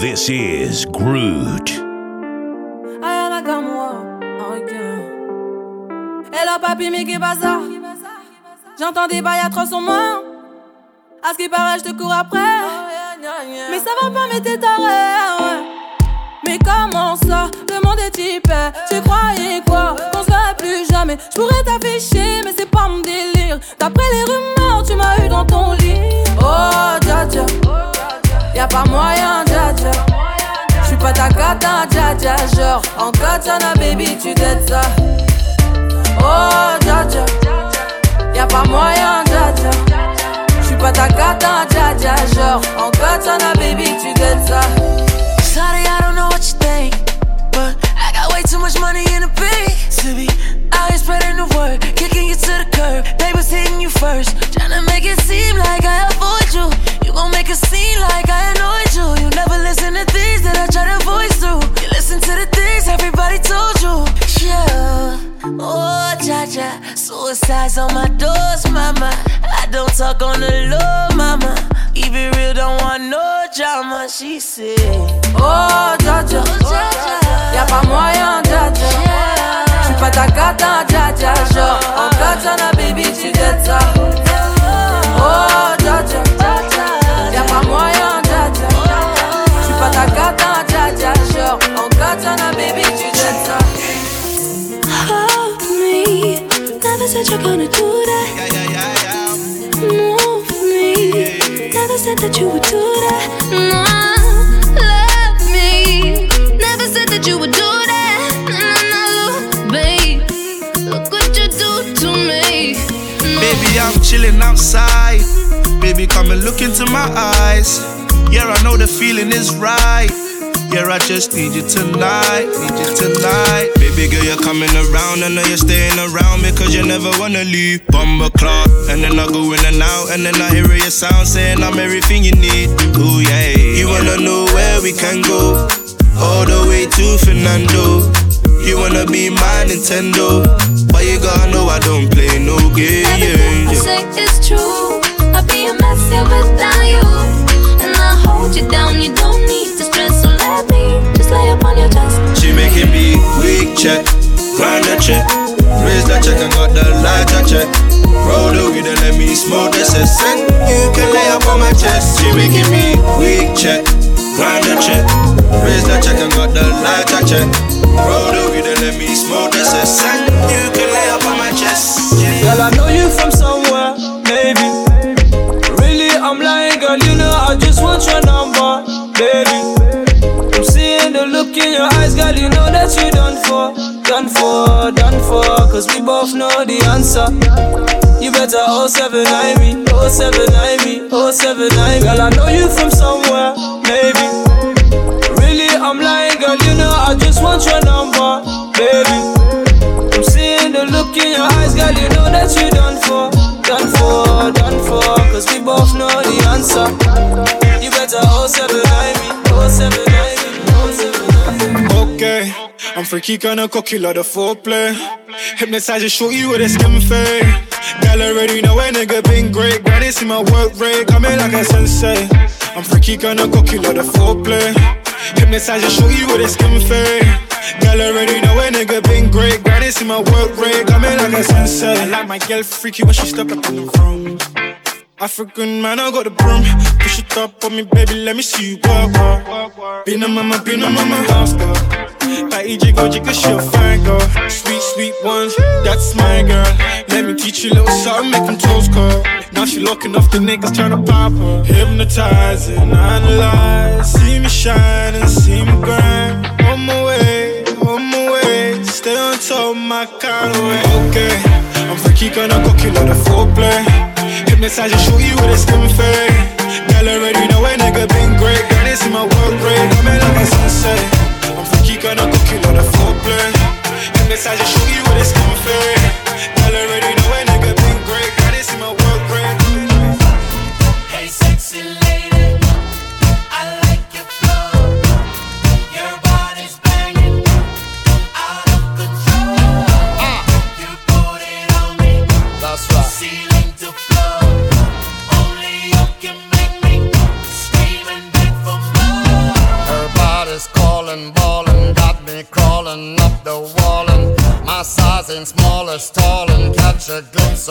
This is Groot. Ok. Hello papi, mais qu'est ça? J'entends des bails à son moi. À ce qui paraît, je te cours après. Mais ça va pas, mais t'es taré, ouais. Mais comment ça, le monde est hyper Tu croyais quoi, qu'on se plus jamais Je pourrais t'afficher, mais c'est pas mon délire D'après les rumeurs, tu m'as eu dans ton lit Oh, dja dja Y'a pas moyen, dja dja. J'suis pas ta cata, dja dja. Genre, en katana, baby, tu t'aides ça. Oh, dja dja. Y'a pas moyen, dja dja. J'suis pas ta cata, dja dja. Genre, en katana, baby, tu t'aides ça. Sorry, I don't know what you think, but I got way too much money in the bank. To be out here spreading the word, kicking you to the curb. Papers hitting you first, trying to make it seem like I avoid you. You gon' make it seem like suicide's on my doors, mama. I don't talk on the low, mama. It real, don't want no drama, she said. Oh, dja, y'a pas moyen, dja. J'suis pas ta cata, dja dja. Oh, Genre, en katana, baby, tu ça. Oh, dja, y'a pas moyen. J'suis pas ta dja. Genre, en katana, baby, tu said you're gonna do that. Move me, never said that you would do that. No, love me, never said that you would do that. No, no, look, babe, look what you do to me. No. Baby, I'm chilling outside. Baby, come and look into my eyes. Yeah, I know the feeling is right. Yeah, I just need you tonight, need you tonight. Baby girl, you're coming around. I know you're staying around because you never wanna leave. Bumble clock, and then I go in and out, and then I hear your sound saying I'm everything you need. Ooh yeah, you wanna know where we can go? All the way to Fernando. You wanna be my Nintendo, but you gotta know I don't play no Everything I games. say is true. I'd be a mess here without you. And I hold you down, you don't need to stress. So let me just lay upon your chest. She making me check, grind the check, raise the check and got the lighter check. Roll the weed and let me smoke the cess. You can lay up on my chest. She making me weak check, grind the check, raise the check and got the lighter check. Roll the weed and let me smoke the cess. You can lay up on my chest. Girl, I know you from somewhere, maybe. Really, I'm lying, girl. You know I just want your number, baby. In your eyes, girl. You know that you done for, done for, done for. Cause we both know the answer. You better 079 me, 079 me, 079 me. Girl, I know you from somewhere, maybe. Really, I'm lying, girl. You know I just want your number, baby. I'm seeing the look in your eyes, girl. You know that you done for, done for, done for. Cause we both know the answer. I'm freaky, kinda cocky, lot of foreplay. Hypnotize your shorty with a skin fade. Girl already know a nigga been great. Granny see my work rate, coming like a sensei. I'm freaky, kinda cocky, lot of foreplay. Hypnotize your shorty with a skin fade. Girl already know a nigga been great. Granny see my work rate, coming like a sensei. I like my girl freaky when she step up in the room. African man, I got the broom. Push it up on me, baby, let me see you work. Been a mama, been a mama, house girl. Like EJ go, jigga, she a fine girl. Sweet, sweet ones, that's my girl. Let me teach you a little something, make them toes curl. Now she looking off the niggas trying to pop her. Hypnotizing, analyze. See me shine and see me grind. On my way, on my way. Stay on top, my kind of way. Okay, I'm freaky, gonna cocky, lot of foreplay. Hypnotize your shorty with a skin fade. Girl already know a nigga been great. Girl, they see my work rate. Coming like a sunset. You lot of foreplay. Hypnotize your shorty with a skin fade. Girl already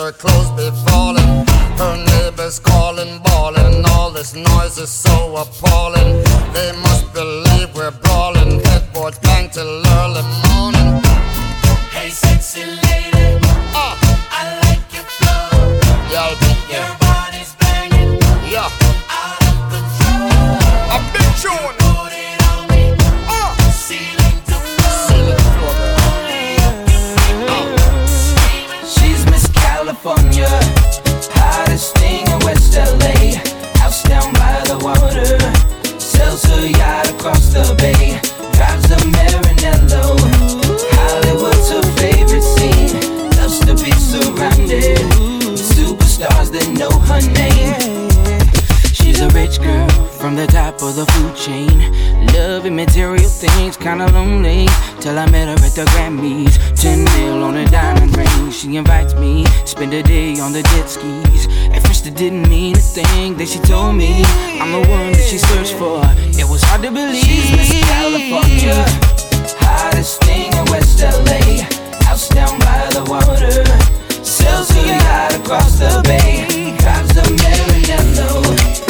her clothes be falling. Her neighbors calling, bawling, all this noise is so appalling. They must believe we're brawling, headboards bang till early morning. Hey, sexy lady, Ah, I like your flow. yeah, yeah, Your body's banging yeah. out of control. A big tune. The top of the food chain. Loving material things, kinda lonely. Till I met her at the Grammys. 10 mil on a diamond ring. She invites me, spend a day on the jet skis. At first, it didn't mean a thing. Then she told me I'm the one that she searched for. It was hard to believe. She's Miss California, hottest thing in West LA. House down by the water. Sells her yacht across the bay. Drives a Maranello.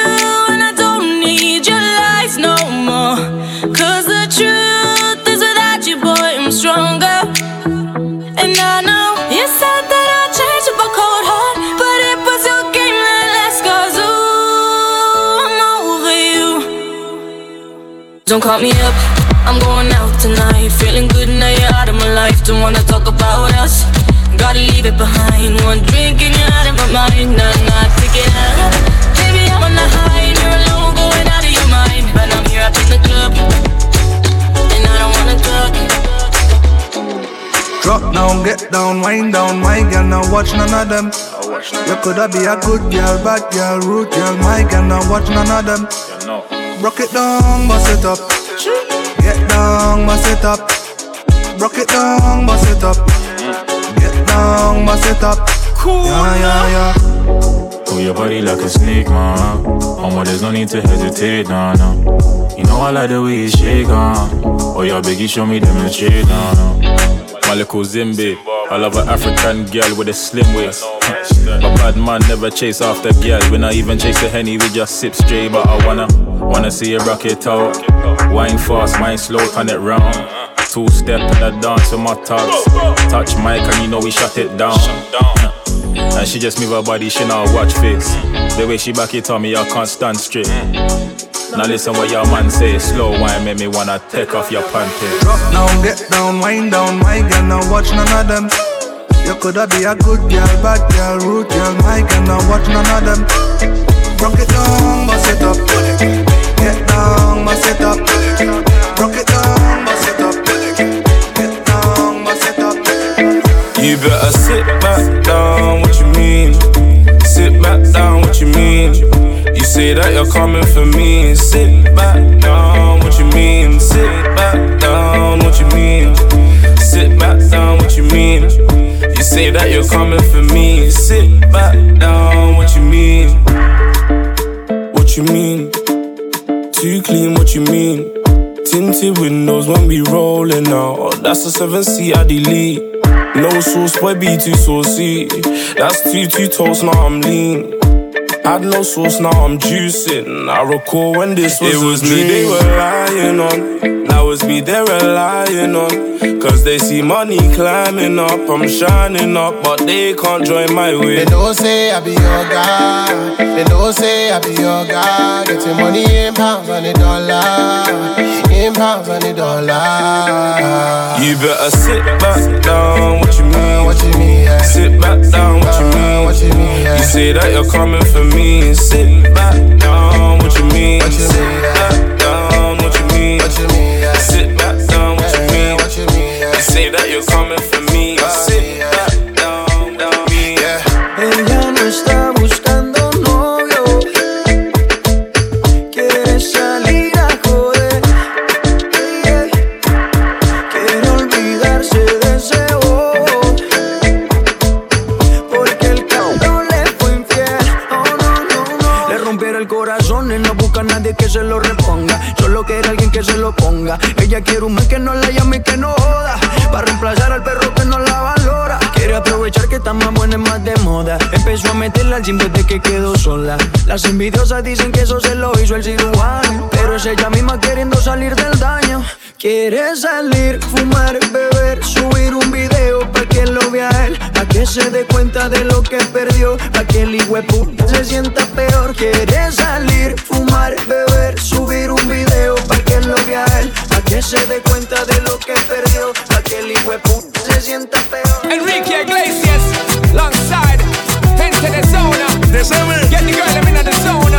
Don't call me up, I'm going out tonight. Feeling good now you're out of my life. Don't wanna talk about us. Gotta leave it behind. One drink and you're out of my mind. Nah, nah, take it out. Baby, I'm on the high and you're alone, going out of your mind. But I'm here up in the club, and I don't wanna talk. Drop down, get down, wind down, my girl, now watch none of them. You coulda be a good girl, bad girl, rude girl, my girl, now watch none of them. Rock it down, bust it up. Get down, bust it up. Rock it down, bust it up. Get down, bust it up. Yeah, yeah, yeah. Pull your body like a snake, man. Mama, there's no need to hesitate, nah, nah. You know I like the way you shake, uh. Oh, yeah, biggie, show me demonstrate, nah, nah. My little Zimbe. I love an African girl with a slim waist. But bad man never chase after girl. We not even chase the henny, we just sip straight. But I wanna, wanna see you rock it out. Wine fast, wine slow, turn it round. Two step in the dance with my tops. Touch mic and you know we shut it down. And she just move her body, she not watch face. The way she back it on me, I can't stand straight. Now listen what your man say. Slow wine make me wanna take off your panties. Drop down, get down, wind down, my girl, now watch none of them. You coulda be a good girl, bad girl, rude girl, my girl, now watch none of them. Rock it down, you're coming for me. Sit back down, what you mean? Sit back down, what you mean? Sit back down, what you mean? You say that you're coming for me. Sit back down, what you mean? What you mean? Too clean, what you mean? Tinted windows when we rolling out. Oh, that's a seven seat I delete. No sauce, boy, be too saucy. That's two two toast, now I'm lean. Had no sauce, now I'm juicing. I recall when this was It was me they were lying on. Now it's me they're relying on. Cause they see money climbing up. I'm shining up, but they can't join my way. They don't say I be your guy. They don't say I be your guy. Getting money in pounds and a dollar. In pounds and a dollar. You better sit back down, what you mean? What you mean? Yeah. Sit back down, what you mean? What you mean? Yeah. You say that you're coming for me. Sit back down, what you mean? What you Sit mean, yeah. back down, what you mean? What you mean? Yeah. Sit back down, what you mean? What you mean? Busca a nadie que se lo reponga. Solo quiere alguien que se lo ponga. Ella quiere un man que no la llame y que no joda. Para reemplazar al perro que no la valora. Quiere aprovechar que está más buena y más de moda. Empezó a meterla al gym desde que quedó sola. Las envidiosas dicen que eso se lo hizo el cirujano. Pero es ella misma queriendo salir del daño. Quiere salir, fumar, beber, subir un video pa' que lo vea él, pa' que se dé cuenta de lo que perdió, pa' que el hijuepu se sienta peor. Quiere salir, fumar, beber, subir un video pa' que lo vea él, que se dé cuenta de lo que perdió, pa' que el hijuepu se sienta peor. Enrique Iglesias, alongside, into the zone. Get the girl, I'm in the zone.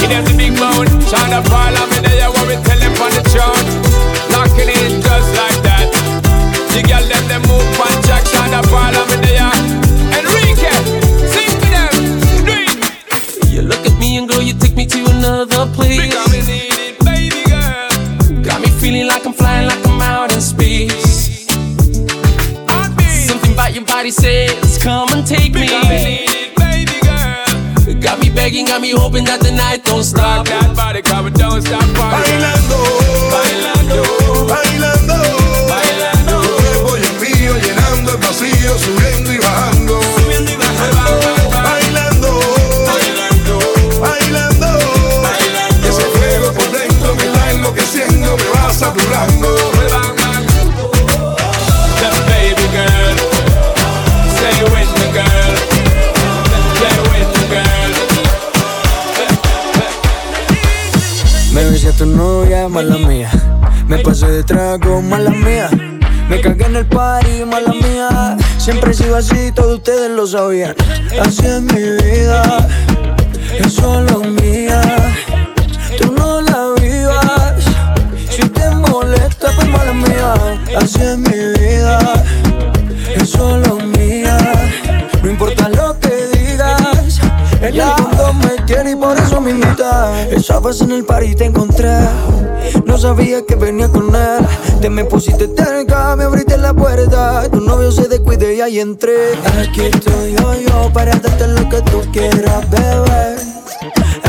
Give them the big bone. Shine the fall, I'm in there, hoping that the night don't stop. Tu novia, mala mía. Me pasé de trago, mala mía. Me cagué en el party, mala mía. Siempre he sido así, todos ustedes lo sabían. Así es mi vida, es solo mía. Tú no la vivas. Si te molesta, pues mala mía. Así es mi vida, es solo mía. Quiere y por eso me invita. Esa en el party te encontré. No sabía que venía con él. Te me pusiste cerca, me abriste la puerta. Tu novio se descuide y ahí entré. Aquí estoy yo, yo, para darte lo que tú quieras, bebé.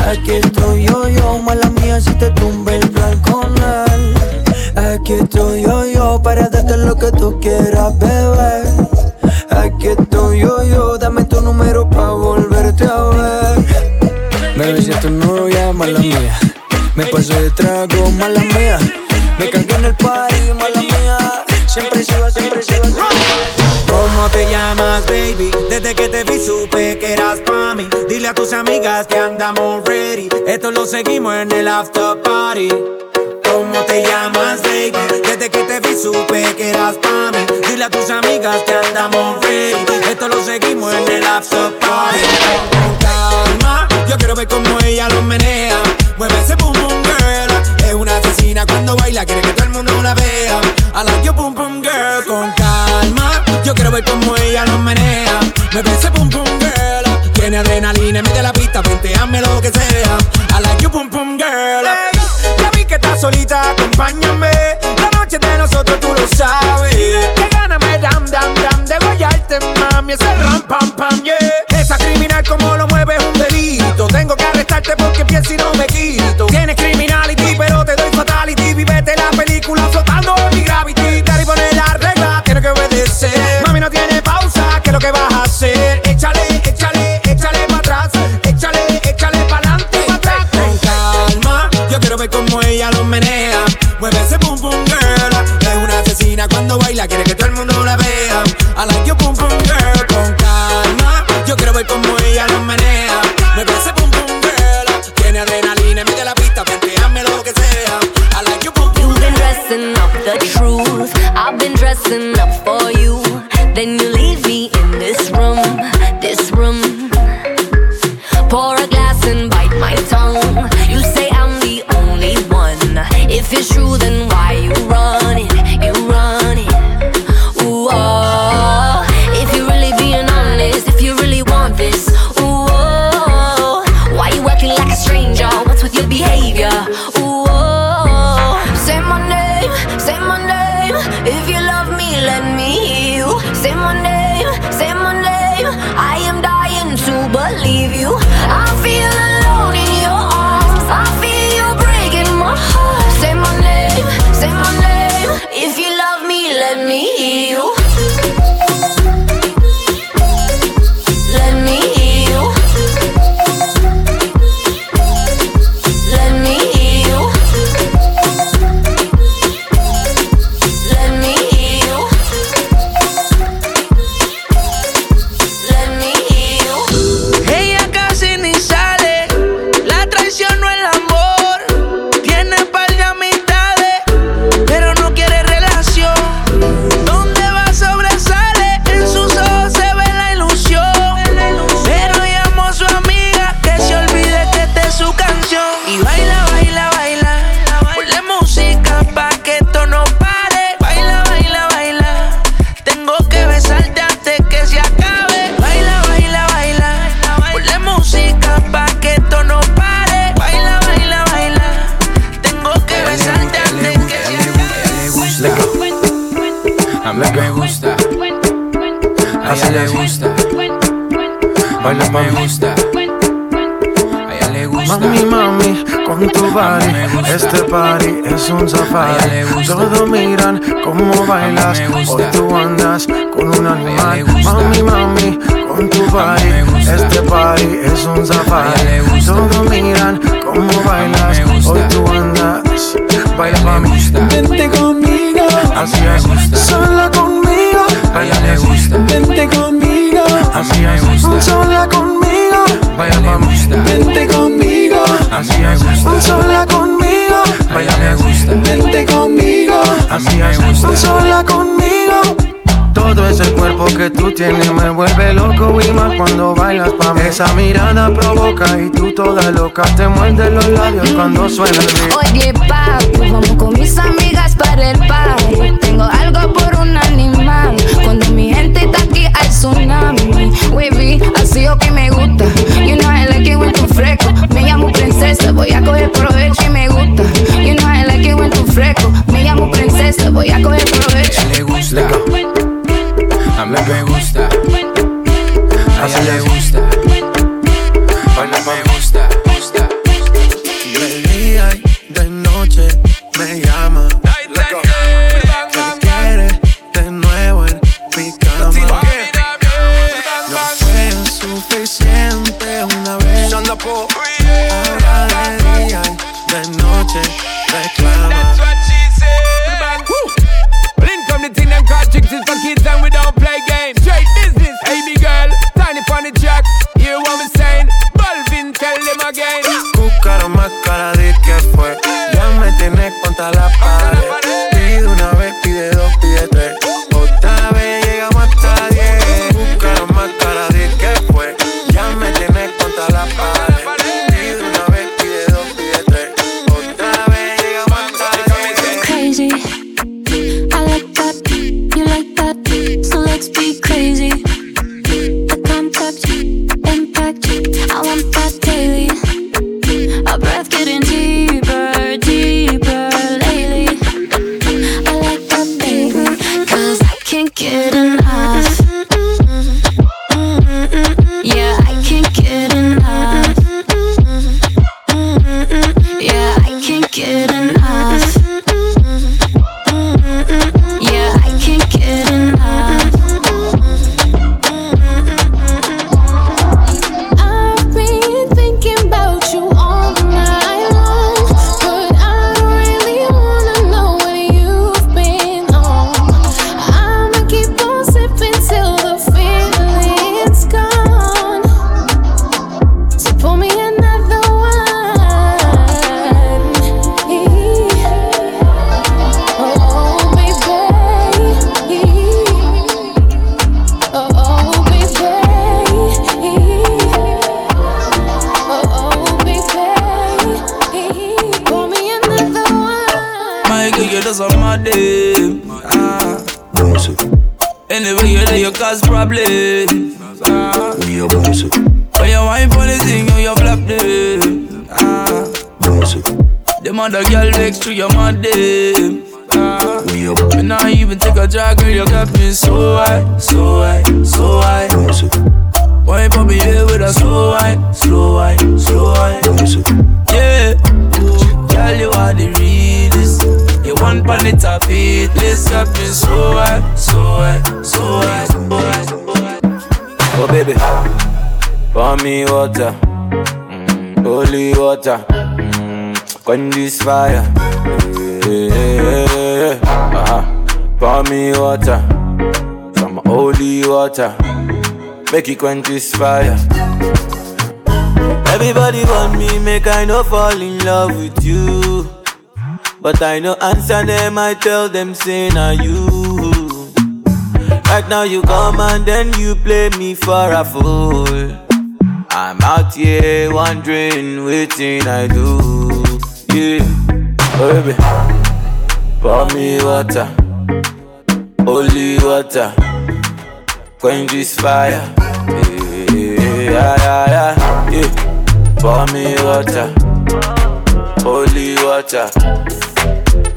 Aquí estoy yo, yo, mala mía, si te tumbe el plan con él. Aquí estoy yo, yo, para darte lo que tú quieras, bebé. Trago, mala mía. Me cagué en el party, mala mía. Siempre va, siempre va. ¿Cómo te llamas, baby? Desde que te vi supe que eras pa' mí. Dile a tus amigas que andamos ready. Esto lo seguimos en el after party. ¿Cómo te llamas, baby? Desde que te vi supe que eras pa' mí. Dile a tus amigas que andamos ready. Esto lo seguimos en el after party. Calma, yo quiero ver cómo ella lo menea. Mueve ese boom boom girl. Es una asesina cuando baila, quiere que todo el mundo la vea. I like your boom boom girl. Con calma, yo quiero ver cómo ella lo menea. Mueve ese boom boom girl. Tiene adrenalina, mete la pista, hazme lo que sea. I like you boom boom girl. Ya vi que estás solita, acompáñame. La noche de nosotros tú lo sabes. Que gana me dam dam dam de guayarte, mami. Ese Then you A ella le gusta. Baila pa' me gusta. A ella le gusta. Mami, mami, con tu body, este party es un safari. Todos miran cómo bailas, hoy tú andas con un animal. Mami, mami, con tu body, este party es un safari. Todos miran cómo bailas, hoy tú andas. Baila pa' mí, vente conmigo, así es, sola conmigo. Baila le gusta, vente conmigo, así es, sola conmigo. Baila pa' mí, vente conmigo, así es, sola conmigo. Baila le gusta, vente conmigo, así es, sola conmigo. Todo ese cuerpo que tú tienes me vuelve loco y más cuando bailas pa' mí. Esa mirada provoca y tú toda loca te muerdes los labios cuando suena el beat. Oye, papi, vamos con mis amigas para el party. Tengo Wavy, así o que me gusta. You know I like it when tú fresco. Me llamo princesa, voy a coger provecho y me gusta. You know I like it when tú fresco. Me llamo princesa, voy a coger provecho. le gusta. A mí me gusta. A ella le gusta. I Anyway, you there, you cause problem. Ah. When you wine for the thing, you, flap them. Ah. Them other girl next to your mad them. Ah. Me not even take a drag, girl, you got me so high, so high, so high. Wine for me here with a slow wine, slow wine, slow wine. Yeah, girl, you are the realest. You want pan it top it, let's got me so high, so high, so high, so high. Oh baby, pour me water, mm, holy water, mm, quench this fire. Yeah. Uh-huh. Pour me water, some holy water, make it quench this fire. Everybody want me, make I no fall in love with you. But I no answer them, I tell them, say na you. Right now you come and then you play me for a fool. I'm out here wondering waiting I do. Yeah, oh, baby, pour me water, holy water, quench this fire. Yeah, yeah, yeah, yeah, yeah. Pour me water, holy water,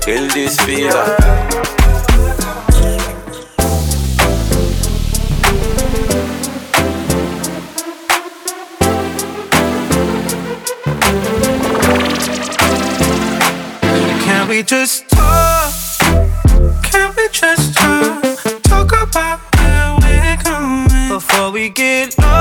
kill this fever. Can we just talk? Can we just talk? Talk about where we're going before we get lost.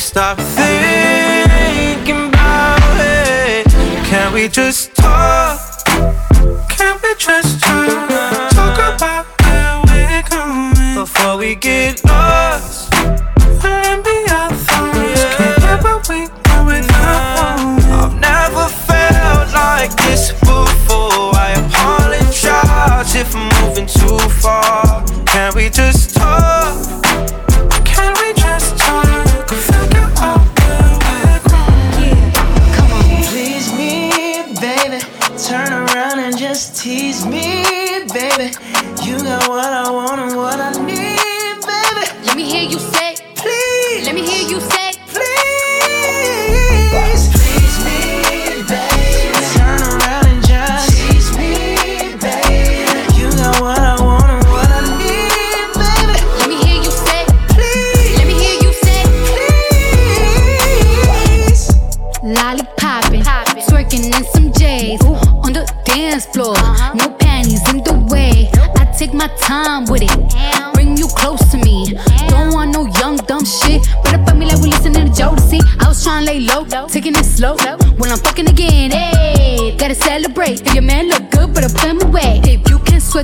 stop thinking about it. Can we just talk? Can we just talk?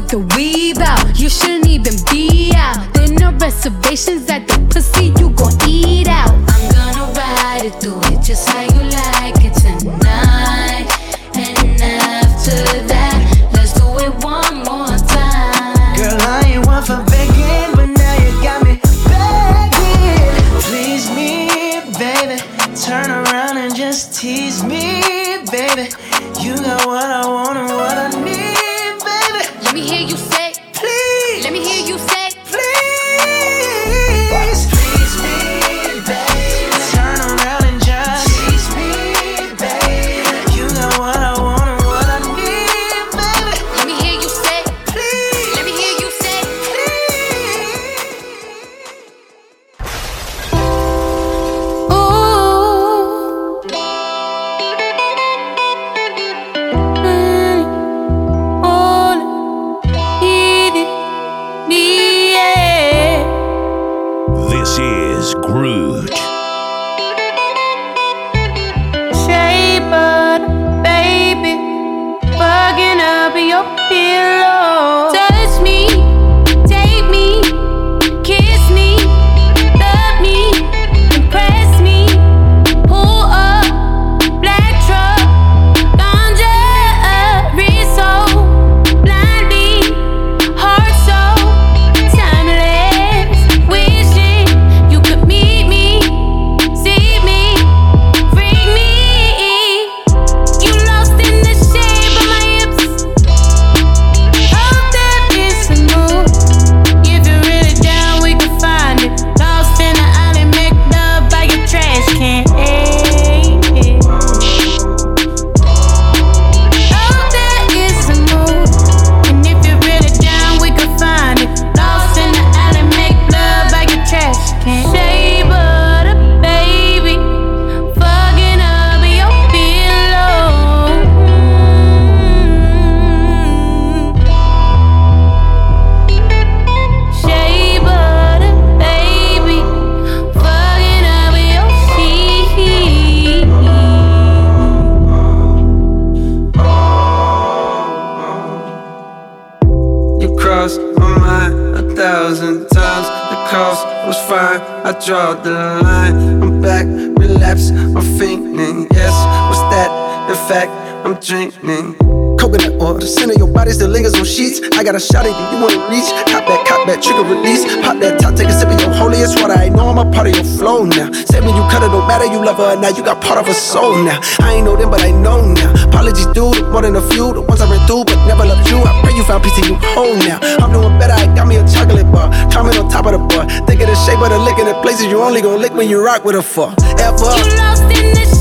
The weave out, you shouldn't even be out. There no reservations at the pussy, you gon' eat out. I'm gonna ride it, do it just how you like it tonight. And after that, let's do it one more time. Girl, I ain't one for begging, but now you got me begging. Please me, baby. Turn around and just tease me, baby. You got what I want dreaming. Coconut oil, the scent of your body still lingers on sheets. I got a shot at you, you wanna reach. Cop that, cop that, trigger release. Pop that top, take a sip of your holiest water. I know I'm a part of your flow now. Said when you cut it, don't matter, you love her now. You got part of her soul now. I ain't know them, but I know now. Apologies, dude, more than a few. The ones I ran through, but never loved you. I pray you found peace and you home now. I'm doing better, I got me a chocolate bar. Climbing on top of the bar. Think of the shape of the lick in the places you only gon' lick when you rock with a four. Ever. You lost in the shade.